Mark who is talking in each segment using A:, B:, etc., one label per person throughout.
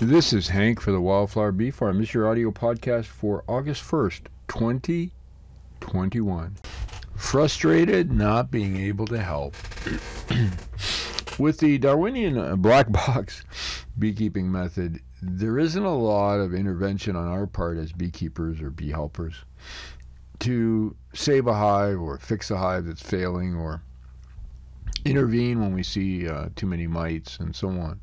A: This is Hank for the Wildflower Bee Farm. This is your audio podcast for August 1st, 2021. Frustrated not being able to help. With the Darwinian uh, black box beekeeping method, there isn't a lot of intervention on our part as beekeepers or bee helpers to save a hive or fix a hive that's failing or intervene when we see uh, too many mites and so on.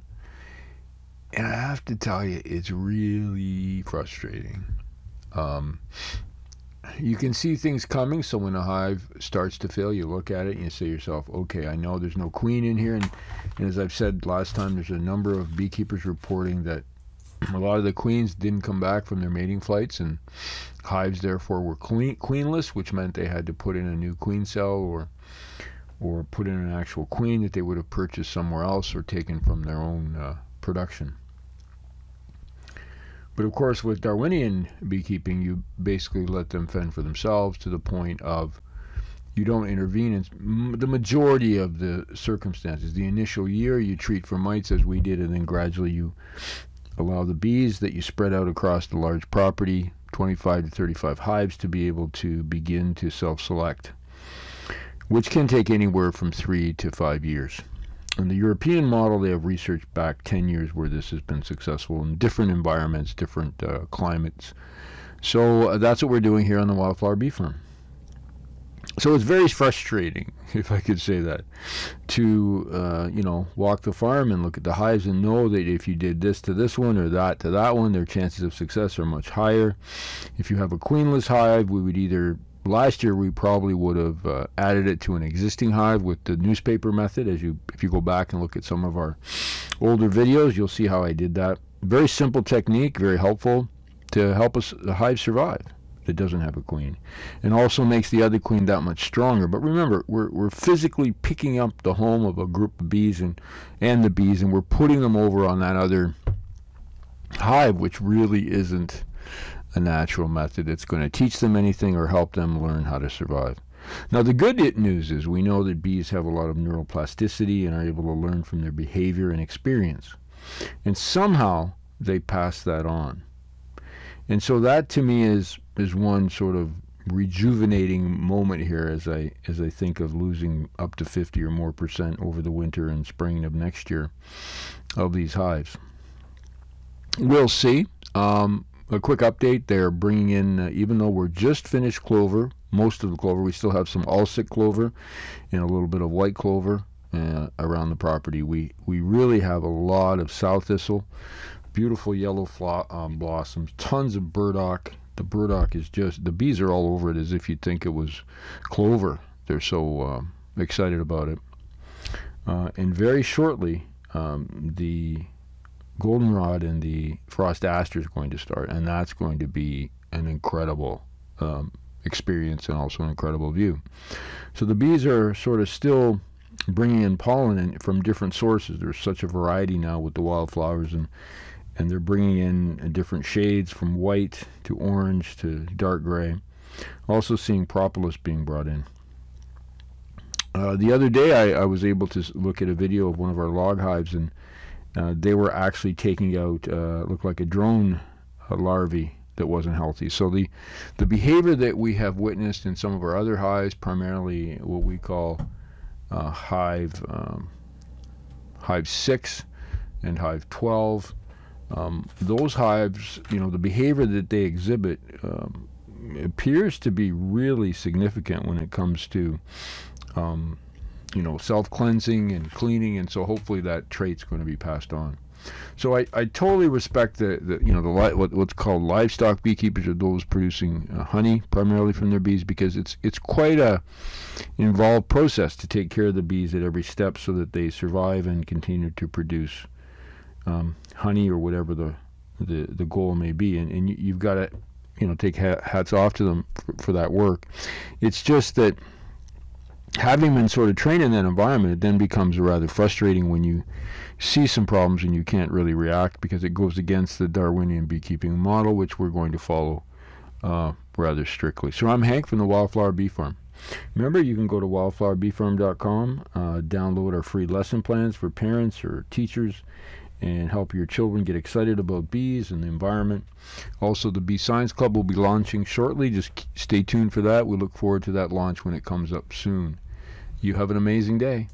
A: And I have to tell you, it's really frustrating. Um, you can see things coming, so when a hive starts to fail, you look at it and you say to yourself, okay, I know there's no queen in here. And, and as I've said last time, there's a number of beekeepers reporting that a lot of the queens didn't come back from their mating flights, and hives therefore were queen, queenless, which meant they had to put in a new queen cell or or put in an actual queen that they would have purchased somewhere else or taken from their own uh, production. But of course, with Darwinian beekeeping, you basically let them fend for themselves to the point of you don't intervene in the majority of the circumstances. The initial year, you treat for mites as we did, and then gradually you allow the bees that you spread out across the large property, 25 to 35 hives, to be able to begin to self select, which can take anywhere from three to five years. In the European model, they have research back 10 years where this has been successful in different environments, different uh, climates. So uh, that's what we're doing here on the Wildflower Bee Farm. So it's very frustrating, if I could say that, to uh, you know walk the farm and look at the hives and know that if you did this to this one or that to that one, their chances of success are much higher. If you have a queenless hive, we would either last year we probably would have uh, added it to an existing hive with the newspaper method. As you if you go back and look at some of our older videos you'll see how I did that. Very simple technique very helpful to help us the hive survive that doesn't have a queen. And also makes the other queen that much stronger. But remember we're, we're physically picking up the home of a group of bees and and the bees and we're putting them over on that other hive which really isn't a natural method that's going to teach them anything or help them learn how to survive. Now, the good news is we know that bees have a lot of neuroplasticity and are able to learn from their behavior and experience. And somehow they pass that on. And so that to me is, is one sort of rejuvenating moment here as I as I think of losing up to 50 or more percent over the winter and spring of next year of these hives. We'll see. Um, a quick update they're bringing in, uh, even though we're just finished clover, most of the clover, we still have some Alsike clover and a little bit of white clover uh, around the property. We, we really have a lot of sow thistle, beautiful yellow flo- um, blossoms, tons of burdock. The burdock is just, the bees are all over it as if you'd think it was clover. They're so uh, excited about it. Uh, and very shortly, um, the goldenrod and the frost aster is going to start, and that's going to be an incredible um, experience and also an incredible view. So the bees are sort of still bringing in pollen in, from different sources. There's such a variety now with the wildflowers, and and they're bringing in different shades from white to orange to dark gray. Also seeing propolis being brought in. Uh, the other day, I, I was able to look at a video of one of our log hives, and uh, they were actually taking out uh, looked like a drone uh, larvae that wasn't healthy. So the the behavior that we have witnessed in some of our other hives, primarily what we call uh, hive um, hive six and hive twelve, um, those hives, you know, the behavior that they exhibit um, appears to be really significant when it comes to um, you know, self cleansing and cleaning, and so hopefully that trait's going to be passed on. So I, I totally respect the, the you know the li- what, what's called livestock beekeepers are those producing uh, honey primarily from their bees because it's it's quite a involved process to take care of the bees at every step so that they survive and continue to produce um, honey or whatever the, the the goal may be and, and you, you've got to you know take hats off to them for, for that work. It's just that having been sort of trained in that environment, it then becomes rather frustrating when you see some problems and you can't really react because it goes against the Darwinian beekeeping model, which we're going to follow uh, rather strictly. So I'm Hank from the Wildflower Bee Farm. Remember, you can go to wildflowerbeefarm.com, uh, download our free lesson plans for parents or teachers, and help your children get excited about bees and the environment. Also, the Bee Science Club will be launching shortly. Just stay tuned for that. We look forward to that launch when it comes up soon. You have an amazing day.